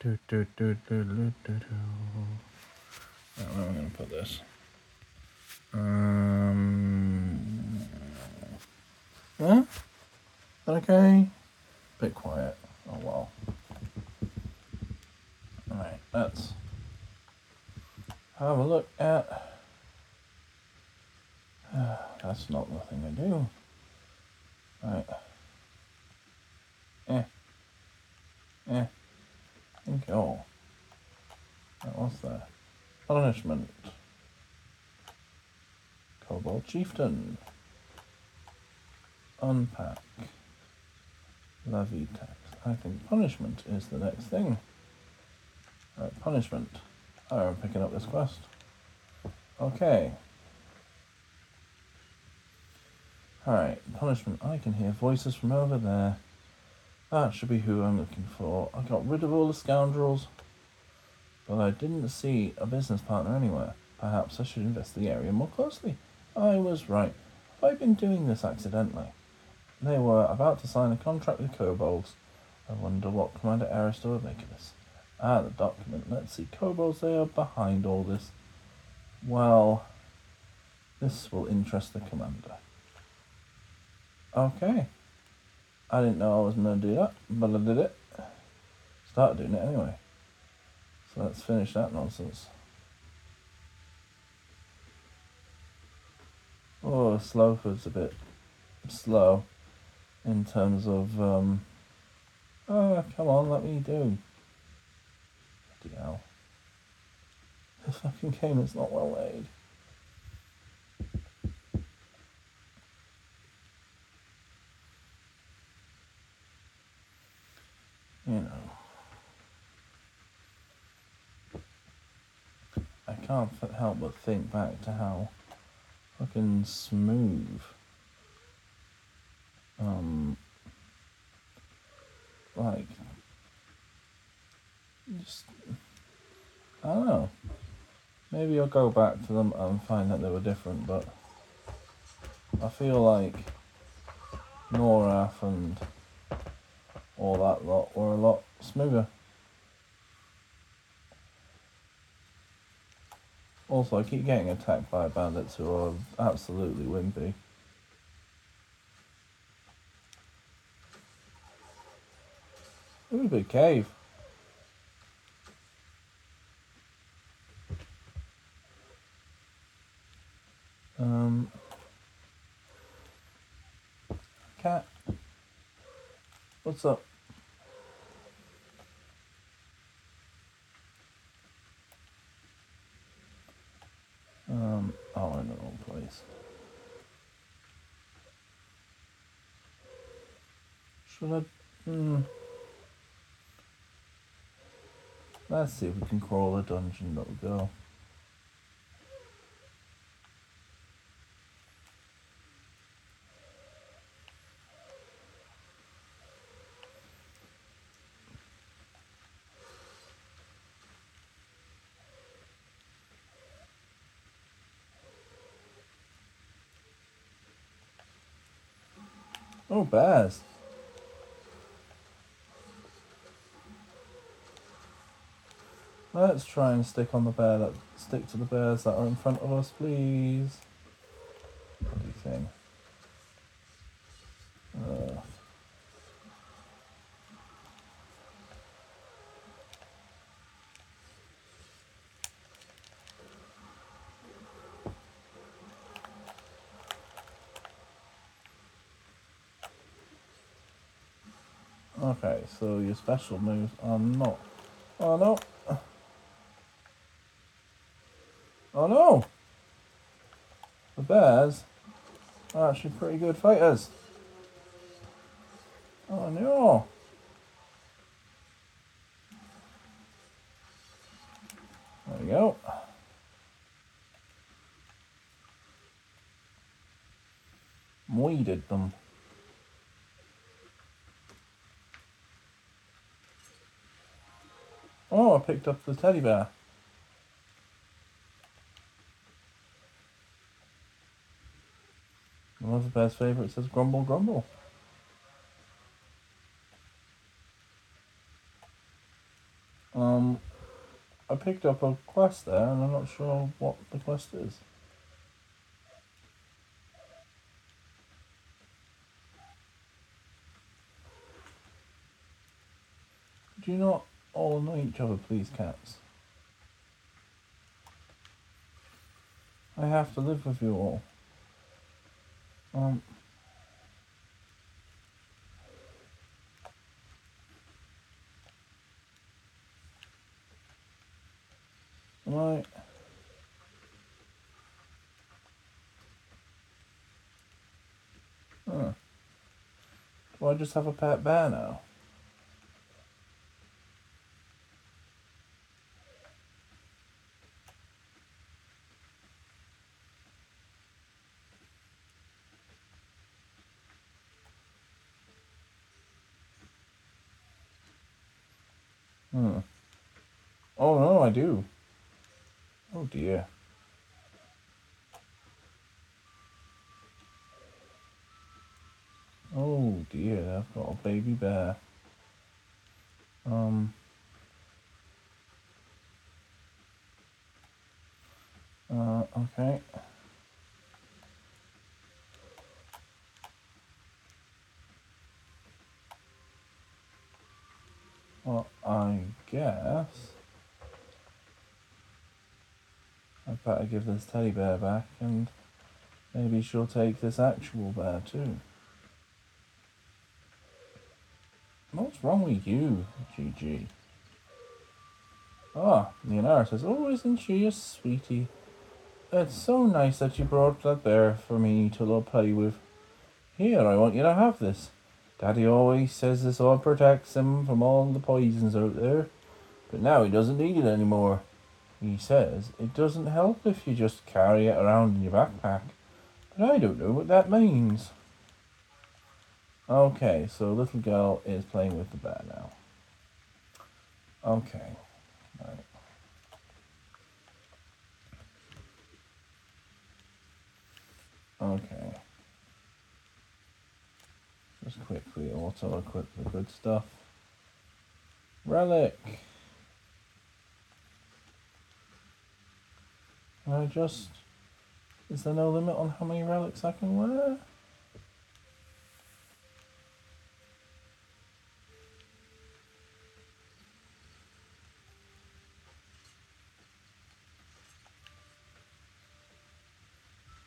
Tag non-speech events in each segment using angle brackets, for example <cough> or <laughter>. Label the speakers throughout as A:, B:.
A: Do, do, do, do, do, do, do. Right, where am I going to put this? Um, yeah? Okay? Bit quiet. Oh well. Alright, let's have a look at. <sighs> that's not the thing I do. Right. Eh. Eh. Thank you. Oh. That? Punishment. Kobold Chieftain. Unpack. Levy tax. I think punishment is the next thing. Right, punishment. Oh, I'm picking up this quest. Okay. Alright, punishment. I can hear voices from over there. That should be who I'm looking for. I got rid of all the scoundrels, but I didn't see a business partner anywhere. Perhaps I should invest the area more closely. I was right. Have I been doing this accidentally? They were about to sign a contract with kobolds. I wonder what Commander Aristo would make of this. Ah, the document. Let's see. Kobolds, they are behind all this. Well, this will interest the commander. Okay. I didn't know I was going to do that, but I did it. Started doing it anyway. So let's finish that nonsense. Oh, Sloper's a bit slow in terms of, um, oh, come on, let me do. Bloody hell. This fucking game is not well made. You know. I can't help but think back to how fucking smooth um like just I don't know. Maybe I'll go back to them and find that they were different, but I feel like Norrath and all that lot were a lot smoother. Also, I keep getting attacked by bandits who are absolutely wimpy. Ooh, big cave. Um, cat, what's up? Um, oh, I'm in the wrong place. Should I? Hmm. Let's see if we can crawl a dungeon. That'll go. Oh, bears. Let's try and stick on the bear that stick to the bears that are in front of us, please. What do you think? Uh, Okay, so your special moves are not. Oh no! Oh no! The bears are actually pretty good fighters. Oh no! There we go. Moided them. Oh, I picked up the teddy bear. Of the best favourites says grumble grumble. Um, I picked up a quest there, and I'm not sure what the quest is. Do you not all know each other, please, cats? I have to live with you all. Um. Right. Huh. Do I just have a pet bear now? Hmm. Oh no, I do. Oh dear. Oh dear, I've got a baby bear. Um. Uh, okay. Well, I guess I better give this teddy bear back and maybe she'll take this actual bear too. What's wrong with you, Gigi? Ah, Leonardo says, Oh, isn't she a sweetie? It's so nice that you brought that bear for me to love play with. Here, I want you to have this. Daddy always says this all protects him from all the poisons out there, but now he doesn't need it anymore. He says it doesn't help if you just carry it around in your backpack, but I don't know what that means. Okay, so little girl is playing with the bear now. Okay, right. Okay. Just quickly auto equip the good stuff. Relic. Can I just. Is there no limit on how many relics I can wear?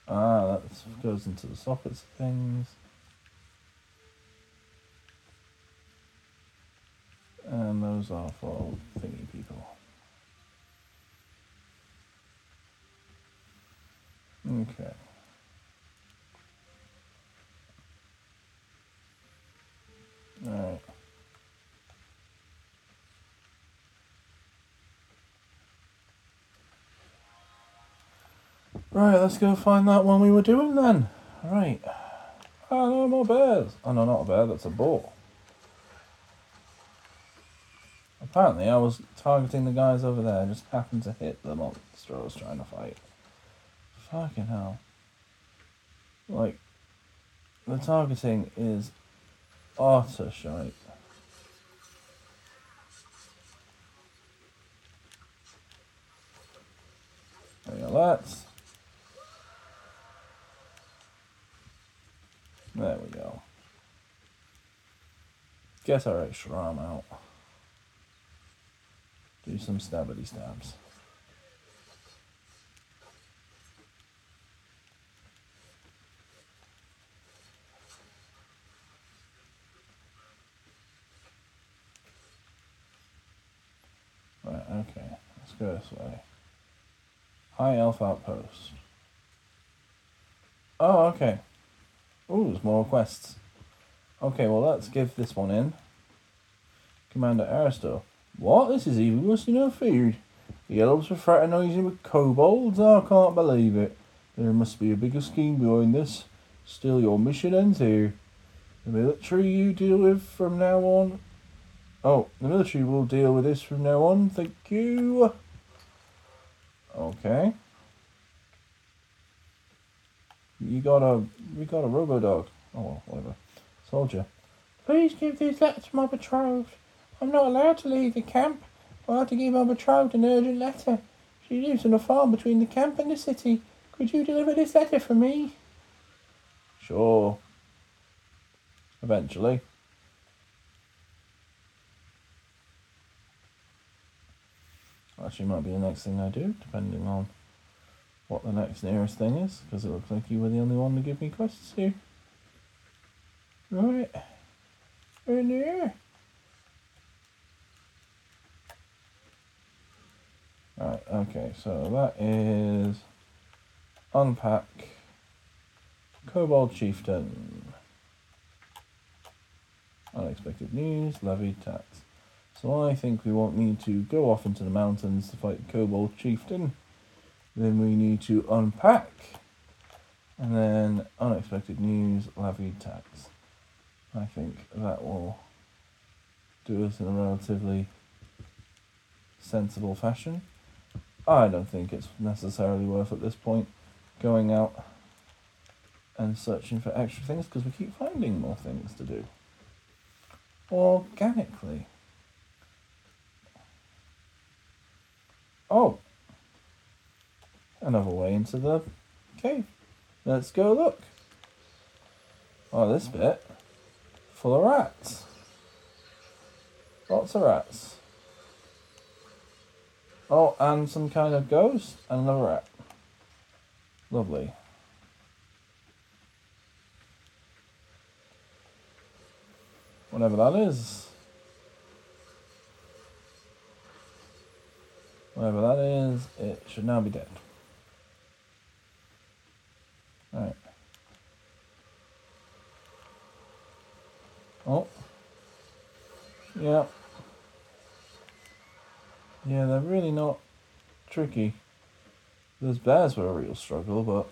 A: Ah, that goes into the sockets of things. And those are for thingy people. Okay. Alright. Right, let's go find that one we were doing then. Right. Oh, no more bears. Oh, no, not a bear, that's a boar. Apparently, I was targeting the guys over there, just happened to hit the monster I was trying to fight. Fucking hell. Like, the targeting is utter shite. There we go. There we go. Guess our extra arm out. Do some stabbity stabs. Right, okay. Let's go this way. High Elf Outpost. Oh, okay. Ooh, there's more quests. Okay, well, let's give this one in. Commander Aristo. What? This is even worse than I feared. The elves were fraternizing with kobolds? I can't believe it. There must be a bigger scheme behind this. Still, your mission ends here. The military you deal with from now on. Oh, the military will deal with this from now on. Thank you. Okay. You got a, we got a robo dog. Oh, whatever. Soldier. Please give this letter to my betrothed. I'm not allowed to leave the camp. I have to give my betrothed an urgent letter. She lives on a farm between the camp and the city. Could you deliver this letter for me? Sure. Eventually. Actually, might be the next thing I do, depending on what the next nearest thing is, because it looks like you were the only one to give me quests here. Right. In here. Right, okay, so that is unpack Kobold Chieftain. Unexpected news, levy tax. So I think we won't need to go off into the mountains to fight the Kobold Chieftain. Then we need to unpack. And then unexpected news, levy tax. I think that will do us in a relatively sensible fashion. I don't think it's necessarily worth at this point going out and searching for extra things because we keep finding more things to do organically. Oh, another way into the cave. Let's go look. Oh, this bit full of rats. Lots of rats. Oh, and some kind of ghost and another rat. Lovely. Whatever that is. Whatever that is, it should now be dead. Alright. Oh. Yeah. Yeah, they're really not tricky. Those bears were a real struggle, but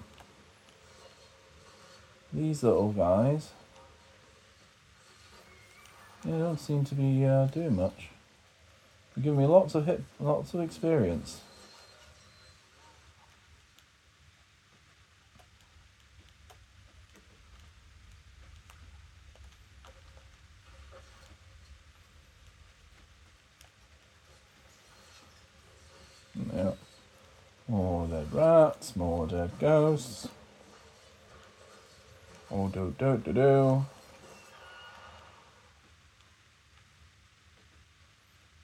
A: these little guys, they don't seem to be uh, doing much. Giving me lots of hit, lots of experience. Yeah. More dead rats, more dead ghosts. Oh, do do do do.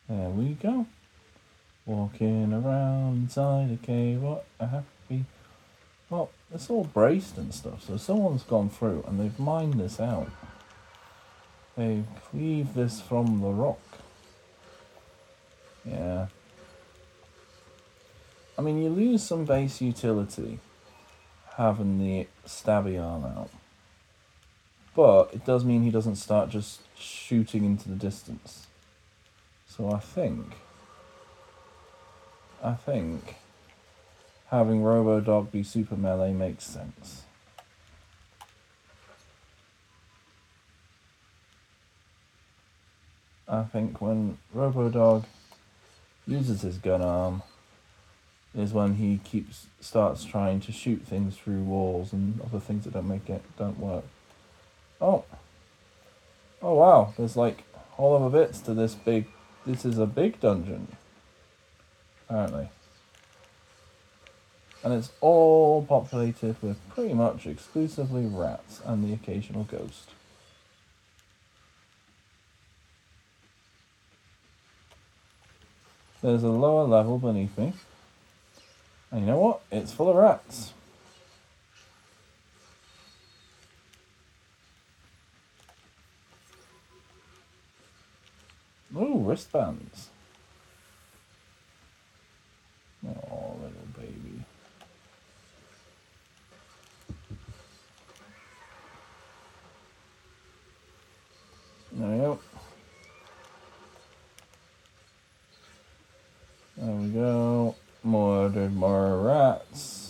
A: There we go. Walking around inside a cave, what a happy. Well, it's all braced and stuff, so someone's gone through and they've mined this out. They cleave this from the rock. Yeah. I mean, you lose some base utility having the stabby arm out. But it does mean he doesn't start just shooting into the distance. So I think, I think having Robo Dog be super melee makes sense. I think when Robo Dog uses his gun arm is when he keeps starts trying to shoot things through walls and other things that don't make it don't work. Oh. Oh wow, there's like all of the bits to this big this is a big dungeon. Apparently. And it's all populated with pretty much exclusively rats and the occasional ghost. There's a lower level beneath me. And you know what? It's full of rats. Ooh, wristbands. Oh, little baby. There we go. There we go. More, more rats.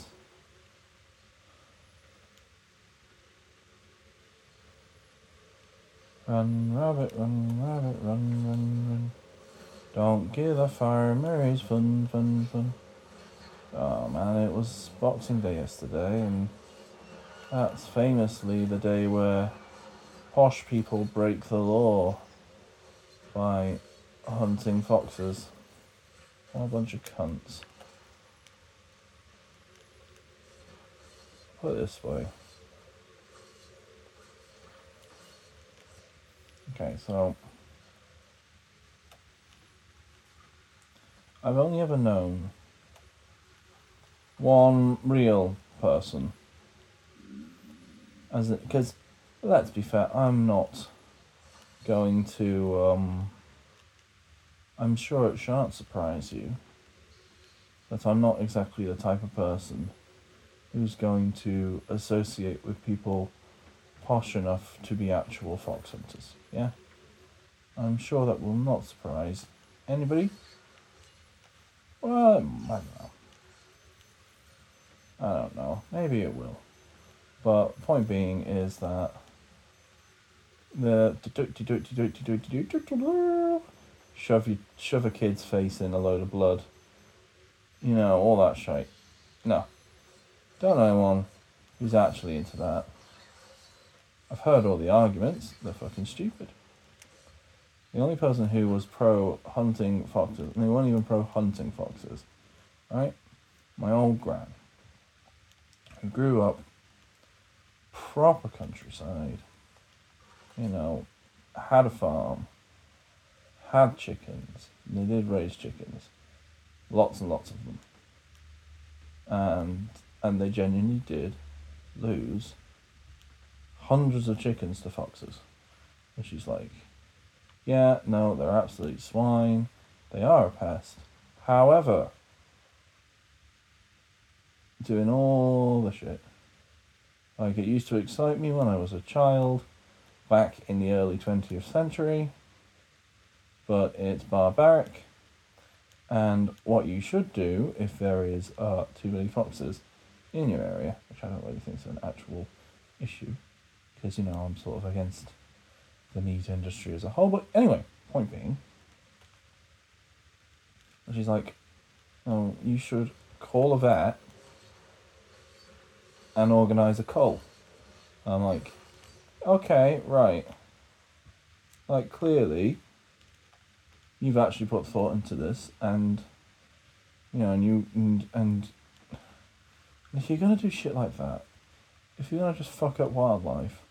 A: Run, rabbit, run, rabbit, run, run. Don't give a farmer his fun, fun, fun. Oh man, it was Boxing Day yesterday, and that's famously the day where posh people break the law by hunting foxes. What a bunch of cunts. Put it this way. Okay, so I've only ever known one real person. As because let's be fair, I'm not going to um I'm sure it shan't surprise you that I'm not exactly the type of person who's going to associate with people posh enough to be actual fox hunters. Yeah? I'm sure that will not surprise anybody. Well, I don't know. I don't know. Maybe it will. But point being is that the shove you shove a kid's face in a load of blood. You know, all that shit. No. Don't know anyone who's actually into that. I've heard all the arguments, they're fucking stupid. The only person who was pro hunting foxes, and they weren't even pro hunting foxes, right? My old gran, who grew up proper countryside, you know, had a farm, had chickens, they did raise chickens, lots and lots of them, and and they genuinely did lose hundreds of chickens to foxes. And she's like, yeah, no, they're absolute swine. They are a pest. However, doing all the shit. Like, it used to excite me when I was a child, back in the early 20th century, but it's barbaric. And what you should do if there is uh, too many foxes in your area, which I don't really think is an actual issue, because you know I'm sort of against the meat industry as a whole. But anyway, point being, she's like, "Oh, you should call a vet and organize a cull." I'm like, "Okay, right." Like clearly, you've actually put thought into this, and you know, and you and, and if you're gonna do shit like that, if you're gonna just fuck up wildlife,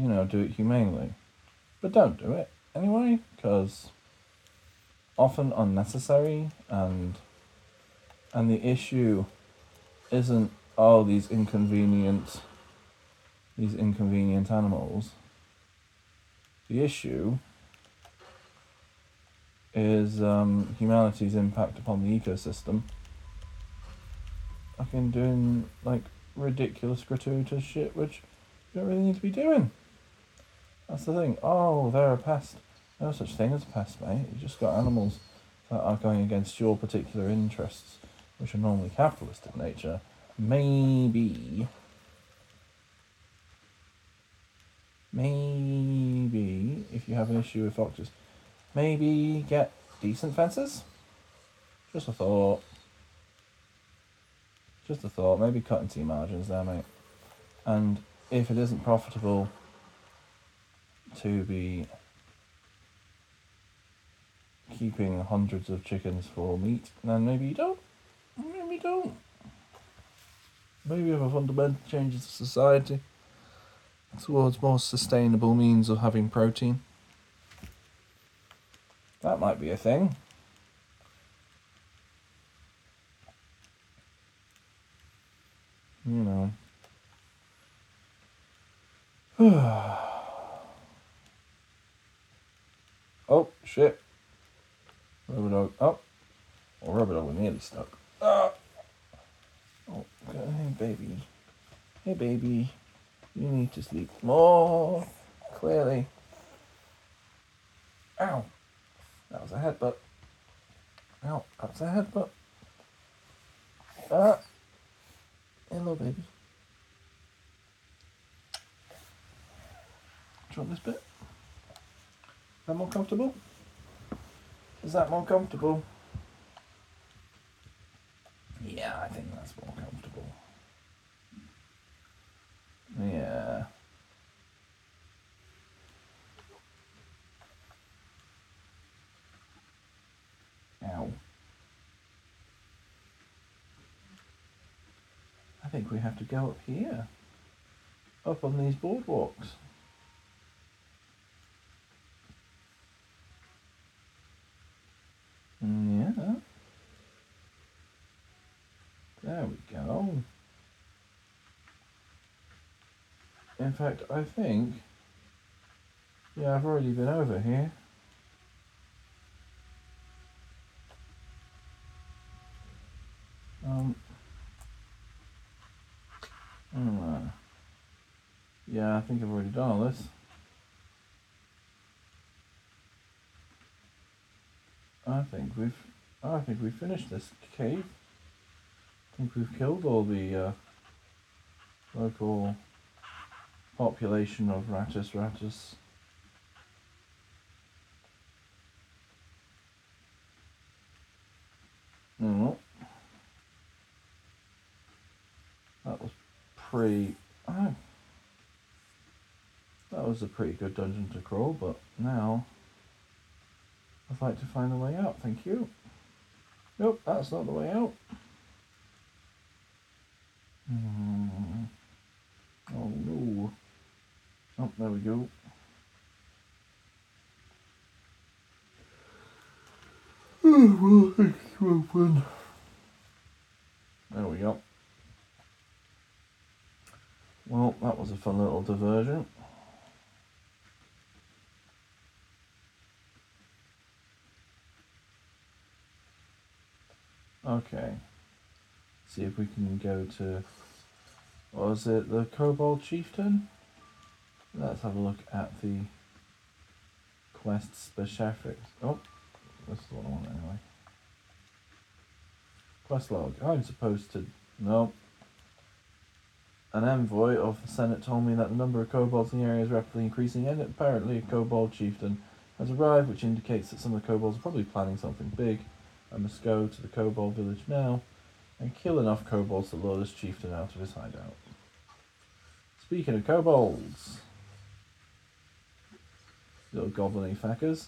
A: you know, do it humanely. But don't do it anyway, because often unnecessary and and the issue isn't oh these inconvenient these inconvenient animals. The issue is um, humanity's impact upon the ecosystem. Fucking doing like ridiculous gratuitous shit which you don't really need to be doing. That's the thing. Oh, they're a pest. No such thing as a pest, mate. You've just got animals that are going against your particular interests, which are normally capitalist in nature. Maybe. Maybe, if you have an issue with foxes, maybe get decent fences? Just a thought. Just a thought. Maybe cut into your margins there, mate. And if it isn't profitable to be keeping hundreds of chickens for meat, then maybe you don't. Maybe you don't. Maybe you have a fundamental change in society towards more sustainable means of having protein. That might be a thing. You know. <sighs> <sighs> Oh, shit. Robo Dog. Oh. Well, Robo Dog was nearly stuck. Ah. Oh, hey, baby. Hey, baby. You need to sleep more. Clearly. Ow. That was a headbutt. Ow. That was a headbutt. Ah. Hello, baby. Do you want this bit? that more comfortable? Is that more comfortable? Yeah, I think that's more comfortable. Yeah. Ow. I think we have to go up here, up on these boardwalks. There we go. In fact, I think. Yeah, I've already been over here. Um. uh, yeah, I think I've already done all this. I think we've. I think we've finished this cave. Think we've killed all the uh, local population of Rattus Rattus. No. That was pretty. Oh, that was a pretty good dungeon to crawl, but now I'd like to find a way out. Thank you. Nope, that's not the way out. Hmm. Oh no. Oh, there we go. Oh, well, it's open. There we go. Well, that was a fun little diversion. Okay. See if we can go to. What was it? The Kobold Chieftain? Let's have a look at the quest specifics. Oh, that's the one I want anyway. Quest log. I'm supposed to. No. An envoy of the Senate told me that the number of kobolds in the area is rapidly increasing, and apparently a kobold chieftain has arrived, which indicates that some of the kobolds are probably planning something big. I must go to the kobold village now and kill enough kobolds to lure this chieftain out of his hideout. Speaking of kobolds, little goblin fuckers.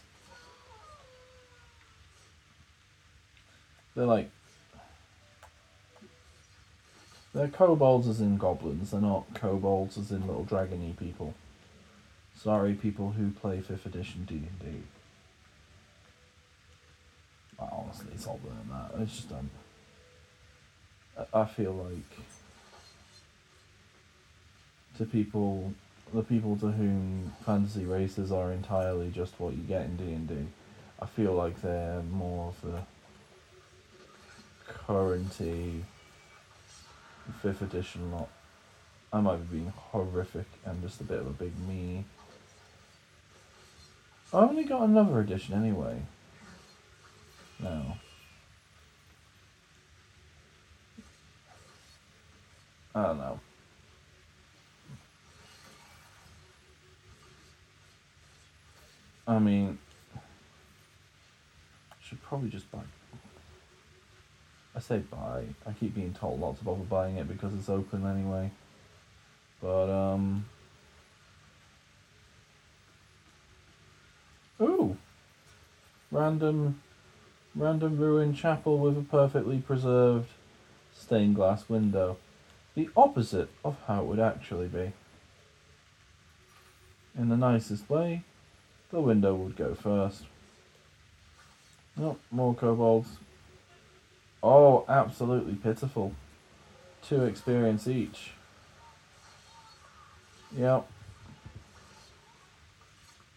A: They're like they're kobolds as in goblins. They're not kobolds as in little dragony people. Sorry, people who play fifth edition D and D. Honestly, it's older than that. It's just um. I- feel like to people, the people to whom fantasy races are entirely just what you get in D and D, I feel like they're more of the currenty fifth edition lot. I might be being horrific and just a bit of a big me. I only got another edition anyway. No. I don't know. I mean, should probably just buy. I say buy. I keep being told not to bother buying it because it's open anyway. But um. Ooh. Random, random ruined chapel with a perfectly preserved stained glass window. The opposite of how it would actually be. In the nicest way, the window would go first. Oh, more kobolds. Oh, absolutely pitiful. Two experience each. Yep.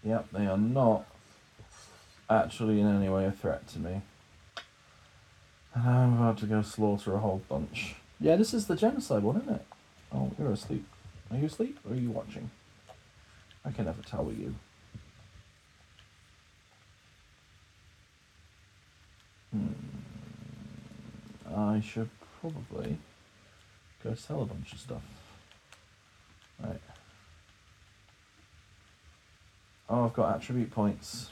A: Yep, they are not actually in any way a threat to me. And <sighs> I'm about to go slaughter a whole bunch. Yeah, this is the genocide one, isn't it? Oh, you're asleep. Are you asleep or are you watching? I can never tell with you. Hmm. I should probably go sell a bunch of stuff. Right. Oh, I've got attribute points.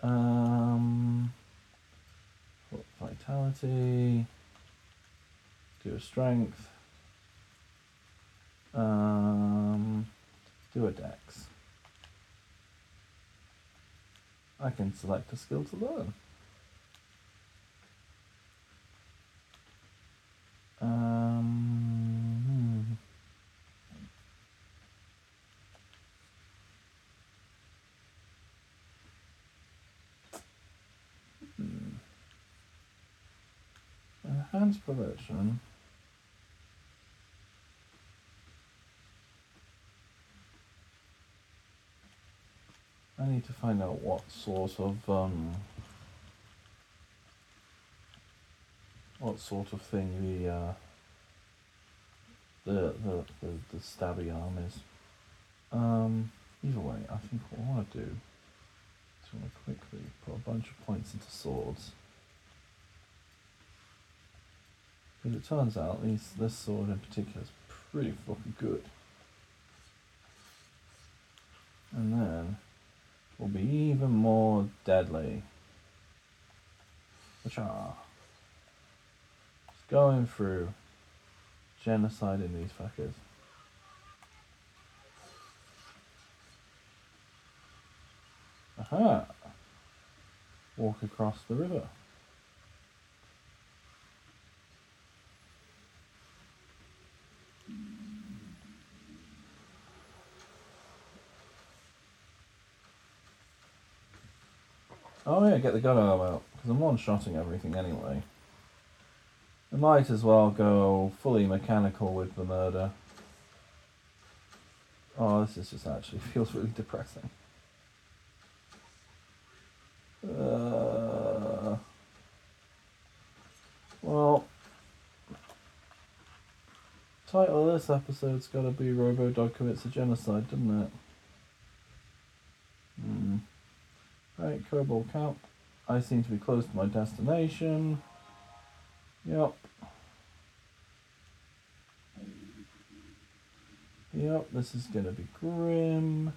A: Um, vitality do a strength, um, do a dex. I can select a skill to learn. Um, hmm. hmm. Enhanced perversion. Need to find out what sort of um, what sort of thing the uh, the, the the the stabby arm is. Um, either way, I think what I want to do is I want to quickly put a bunch of points into swords. Because it turns out these this sword in particular is pretty fucking good. And then will be even more deadly. Which are going through genocide in these fuckers. Aha! Walk across the river. Oh yeah, get the gun arm out, because I'm one-shotting everything anyway. I might as well go fully mechanical with the murder. Oh, this is just actually <laughs> feels really depressing. Uh, well, title of this episode's got to be Robo Dog commits a genocide, doesn't it? Hmm. Right, Kobold Camp. I seem to be close to my destination. Yep. Yep, this is going to be grim.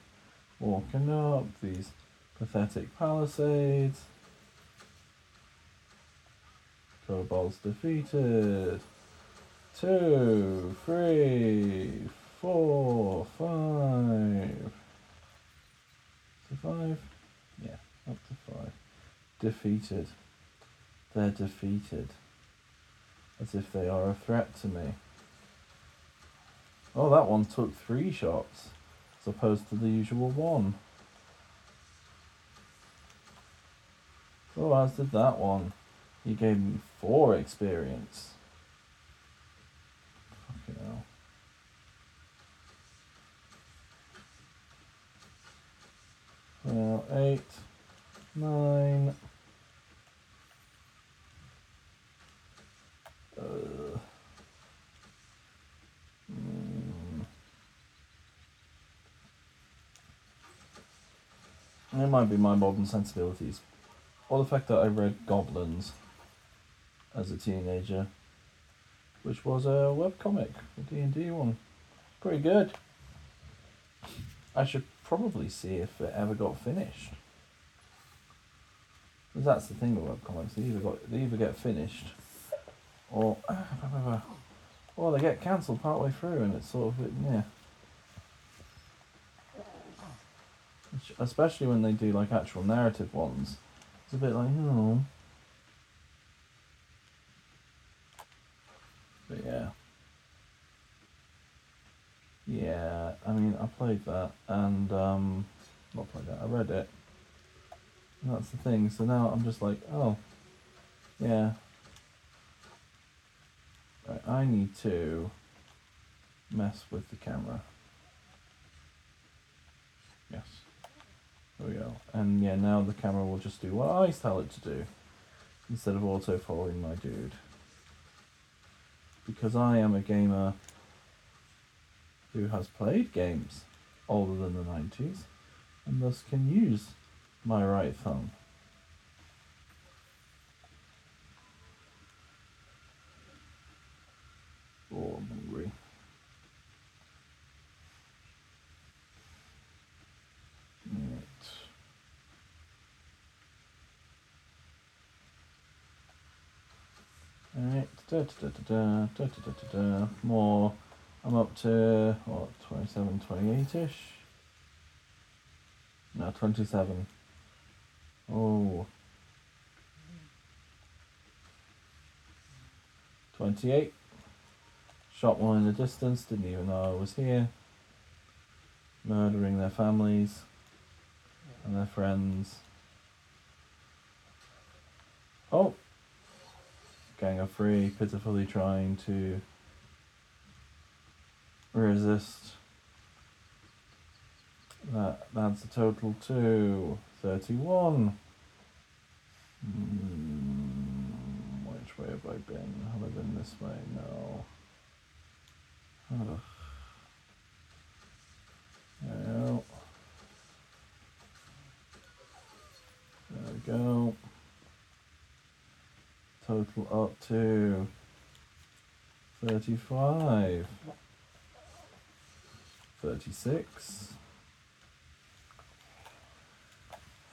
A: Walking up these pathetic palisades. Kobolds defeated. Two, three, four, five. Five? Up to five. Defeated. They're defeated. As if they are a threat to me. Oh, that one took three shots as opposed to the usual one. Oh, as did that one. He gave me four experience. Fucking hell. Well, eight, nine. Uh, mm. It might be my modern sensibilities, or the fact that I read Goblins as a teenager, which was a web comic, a D and D one, pretty good. I should probably see if it ever got finished. 'Cause that's the thing web comics; they either got they either get finished, or <sighs> or they get cancelled partway through, and it's sort of yeah. Especially when they do like actual narrative ones, it's a bit like oh. But yeah. Yeah, I mean, I played that and um, not played that. I read it. That's the thing. So now I'm just like, oh, yeah. Right, I need to mess with the camera. Yes. There we go. And yeah, now the camera will just do what I tell it to do instead of auto following my dude. Because I am a gamer who has played games older than the 90s and thus can use my right thumb. Oh, I'm hungry. Right. Da da da da da da da da da. More. I'm up to what 27, 28 ish. No, 27. Oh. 28. Shot one in the distance, didn't even know I was here. Murdering their families and their friends. Oh! Gang of three pitifully trying to resist. That that's a total to 31. Mm, which way have I been? Have I been this way? No. Ugh. Well, there we go. Total up to 35. 36.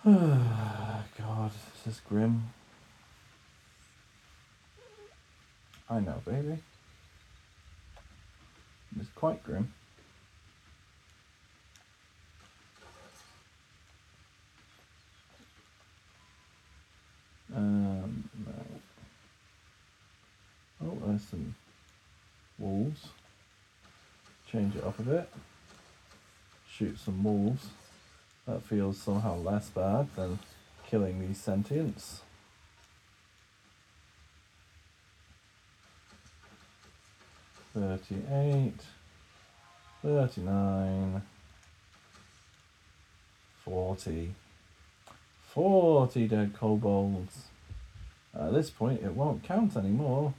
A: <sighs> God, this is grim. I know, baby. It's quite grim. Um. Oh, there's some wolves. Change it up a bit. Shoot some wolves. That feels somehow less bad than killing these sentients. Thirty-eight, thirty-nine, forty, forty dead kobolds. At this point, it won't count anymore,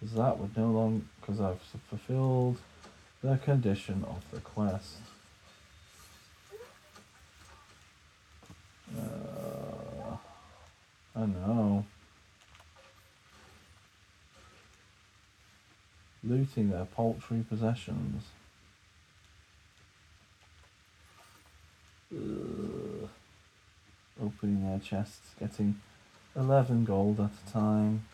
A: because that would no longer, because I've fulfilled the condition of the quest. Uh, I know. Looting their paltry possessions. Ugh. Opening their chests, getting 11 gold at a time.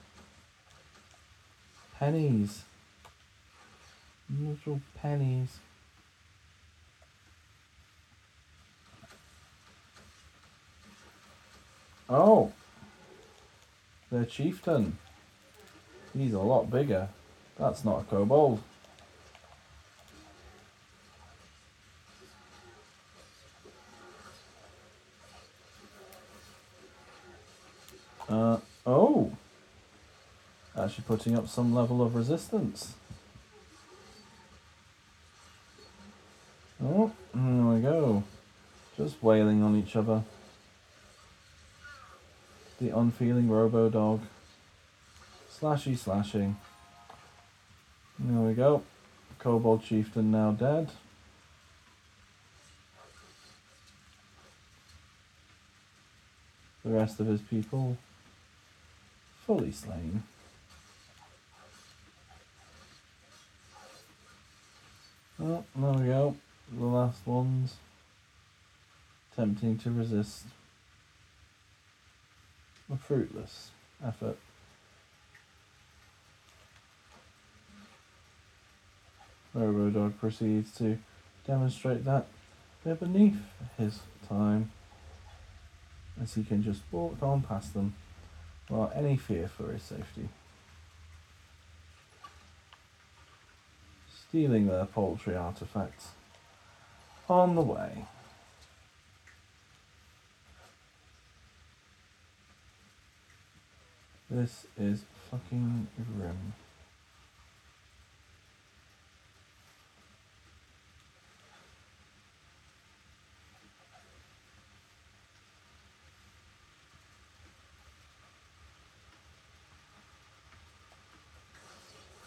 A: Pennies. Little pennies. Oh. Their chieftain. He's a lot bigger. That's not a kobold. Uh, oh. Actually putting up some level of resistance. Oh, there we go. Just wailing on each other. The unfeeling robo dog. Slashy slashing. There we go. Kobold chieftain now dead. The rest of his people fully slain. Oh, there we go. The last ones. Attempting to resist. A fruitless effort. Robodog proceeds to demonstrate that they're beneath his time, as he can just walk on past them without any fear for his safety. Stealing their paltry artifacts on the way. This is fucking grim.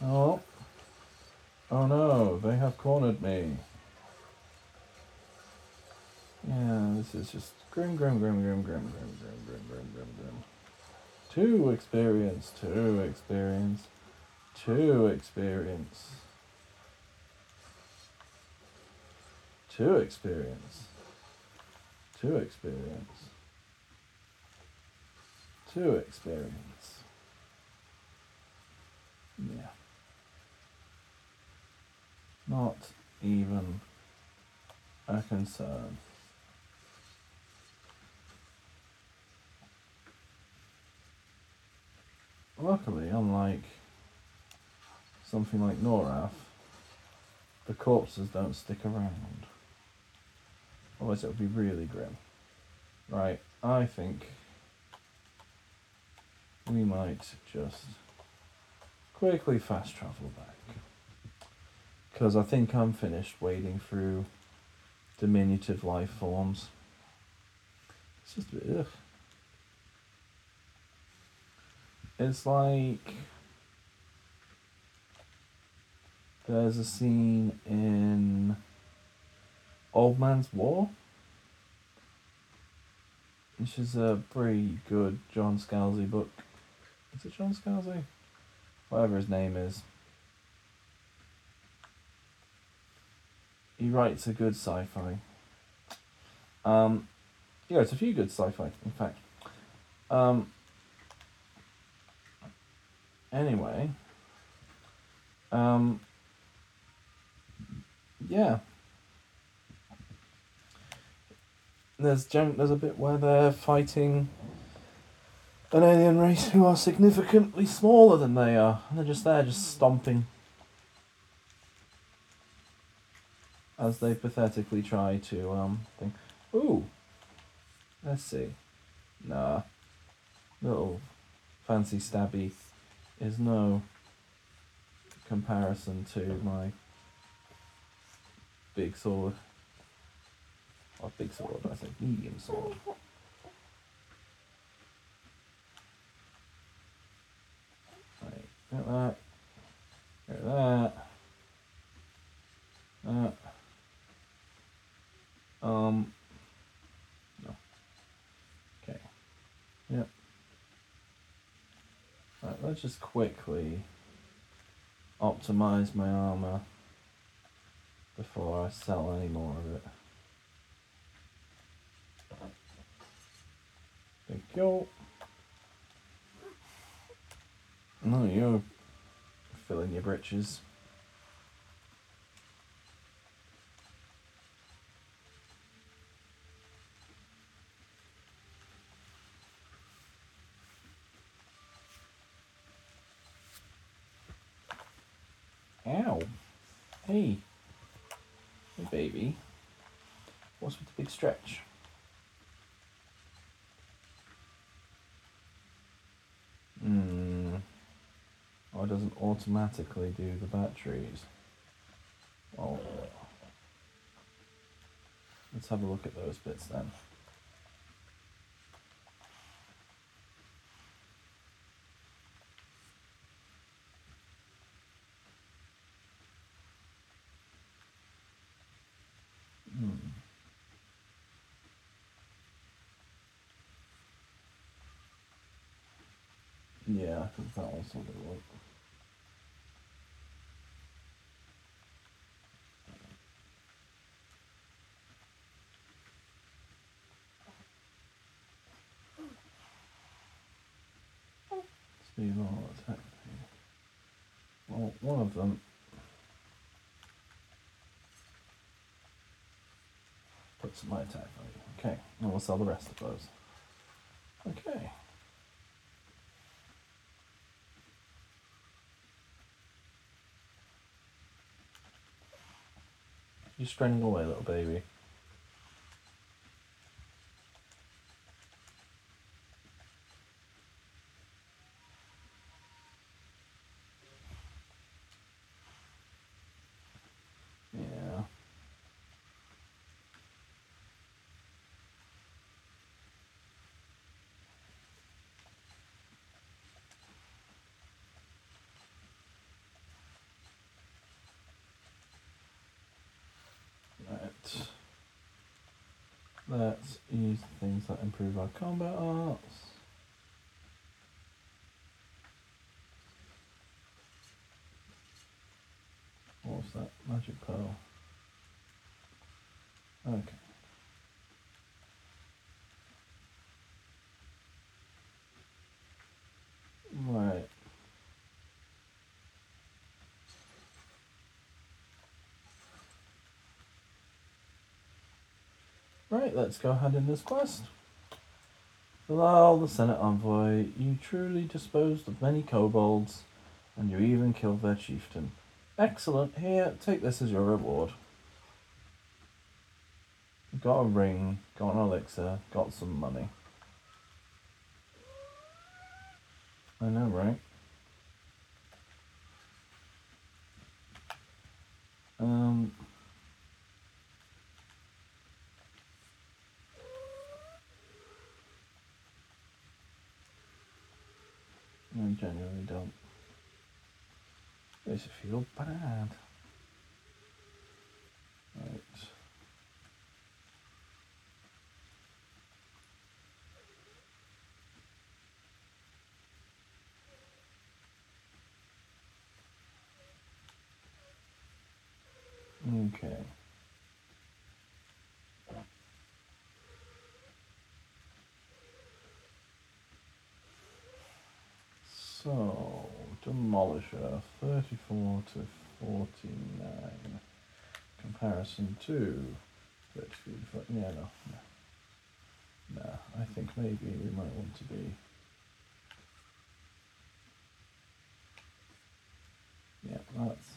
A: Oh. Oh no, they have cornered me. Yeah, this is just grim, grim, grim, grim, grim, grim, grim. Two experience, two experience, two experience. Two experience. Two experience. Two experience. Yeah. Not even a concern. Luckily, unlike something like Norrath, the corpses don't stick around. Otherwise, it would be really grim. Right, I think we might just quickly fast travel back. Because I think I'm finished wading through diminutive life forms. It's just a bit, ugh. It's like there's a scene in Old Man's War, which is a pretty good John Scalzi book. Is it John Scalzi? Whatever his name is. He writes a good sci-fi. Um, he writes a few good sci-fi, in fact. Um, anyway, um, yeah. There's there's a bit where they're fighting an alien race who are significantly smaller than they are, and they're just there, just stomping. As they pathetically try to um think, ooh, let's see, nah, little fancy stabby is no comparison to my big sword. Or big sword, I say medium sword. Right, get that. Get that. That. Um. No. Okay. Yep. Let's just quickly optimize my armor before I sell any more of it. Thank you. No, you're filling your britches. Ow. Hey. Hey, baby. What's with the big stretch? Hmm. Oh, it doesn't automatically do the batteries. Oh. Let's have a look at those bits then. Hmm. Yeah, I think that also will work. Speed or attack. speed. Well, one of them. Puts my attack value. Okay, and we'll sell the rest of those. Okay. You're straining away, little baby. Yeah. Right. Let's use things that improve our combat arts. What's that? Magic pearl. Okay. Alright, let's go ahead in this quest. Bilal, the Senate envoy, you truly disposed of many kobolds, and you even killed their chieftain. Excellent, here, take this as your reward. Got a ring, got an elixir, got some money. I know, right? Um, I genuinely don't. Makes you feel bad. Right. Okay. So, Demolisher, 34 to 49. Comparison to 33 to Yeah, no, no. No, I think maybe we might want to be. Yeah, that's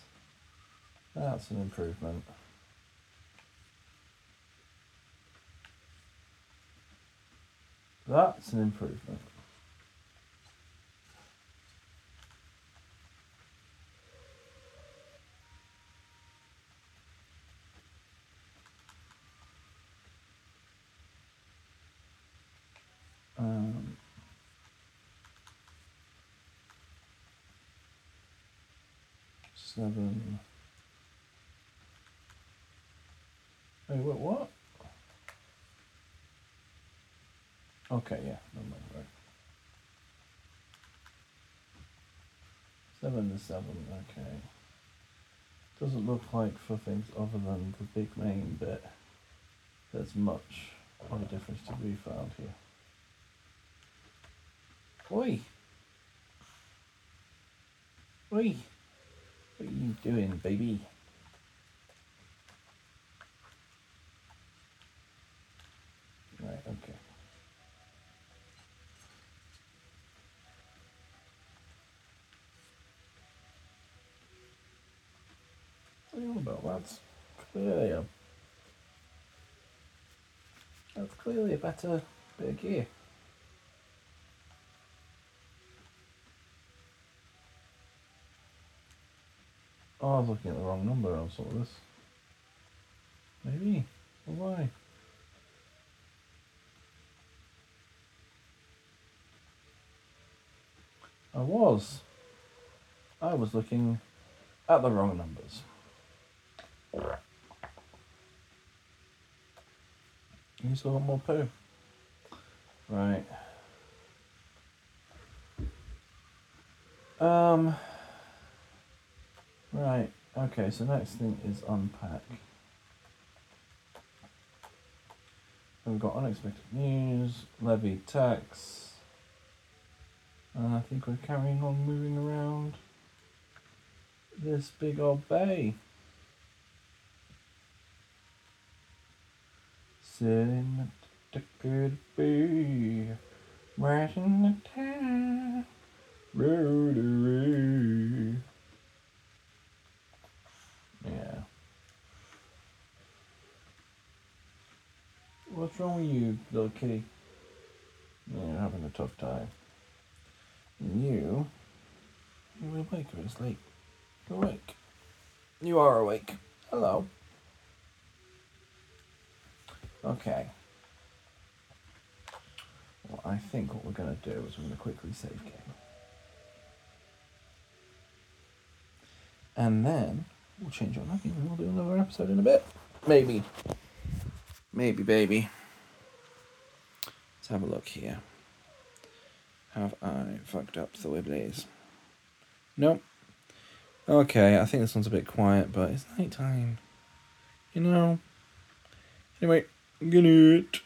A: that's an improvement. That's an improvement. Um, seven. Hey, what? What? Okay, yeah, no mind, right. Seven to seven, okay. Doesn't look like for things other than the big main bit, there's much of a difference to be found here. Oi! Oi! What are you doing, baby? Right, okay. About? Clearly that's clearly a better bit of gear. Oh, I was looking at the wrong number on some of this. Maybe. Why? I was. I was looking at the wrong numbers. You still got more poo? Right. Um. Right. Okay. So next thing is unpack. we've got unexpected news, levy tax. And I think we're carrying on moving around this big old bay. Sitting at the good bay, right in the town, rotary. What's wrong with you, little kitty? You're having a tough time. And You, you're awake or asleep? You're awake. You are awake. Hello. Okay. Well, I think what we're going to do is we're going to quickly save game. And then we'll change our napping and we'll do another episode in a bit. Maybe. Maybe, baby. Let's have a look here. Have I fucked up the Wibblies? Nope. Okay, I think this one's a bit quiet, but it's night time. You know? Anyway, good night.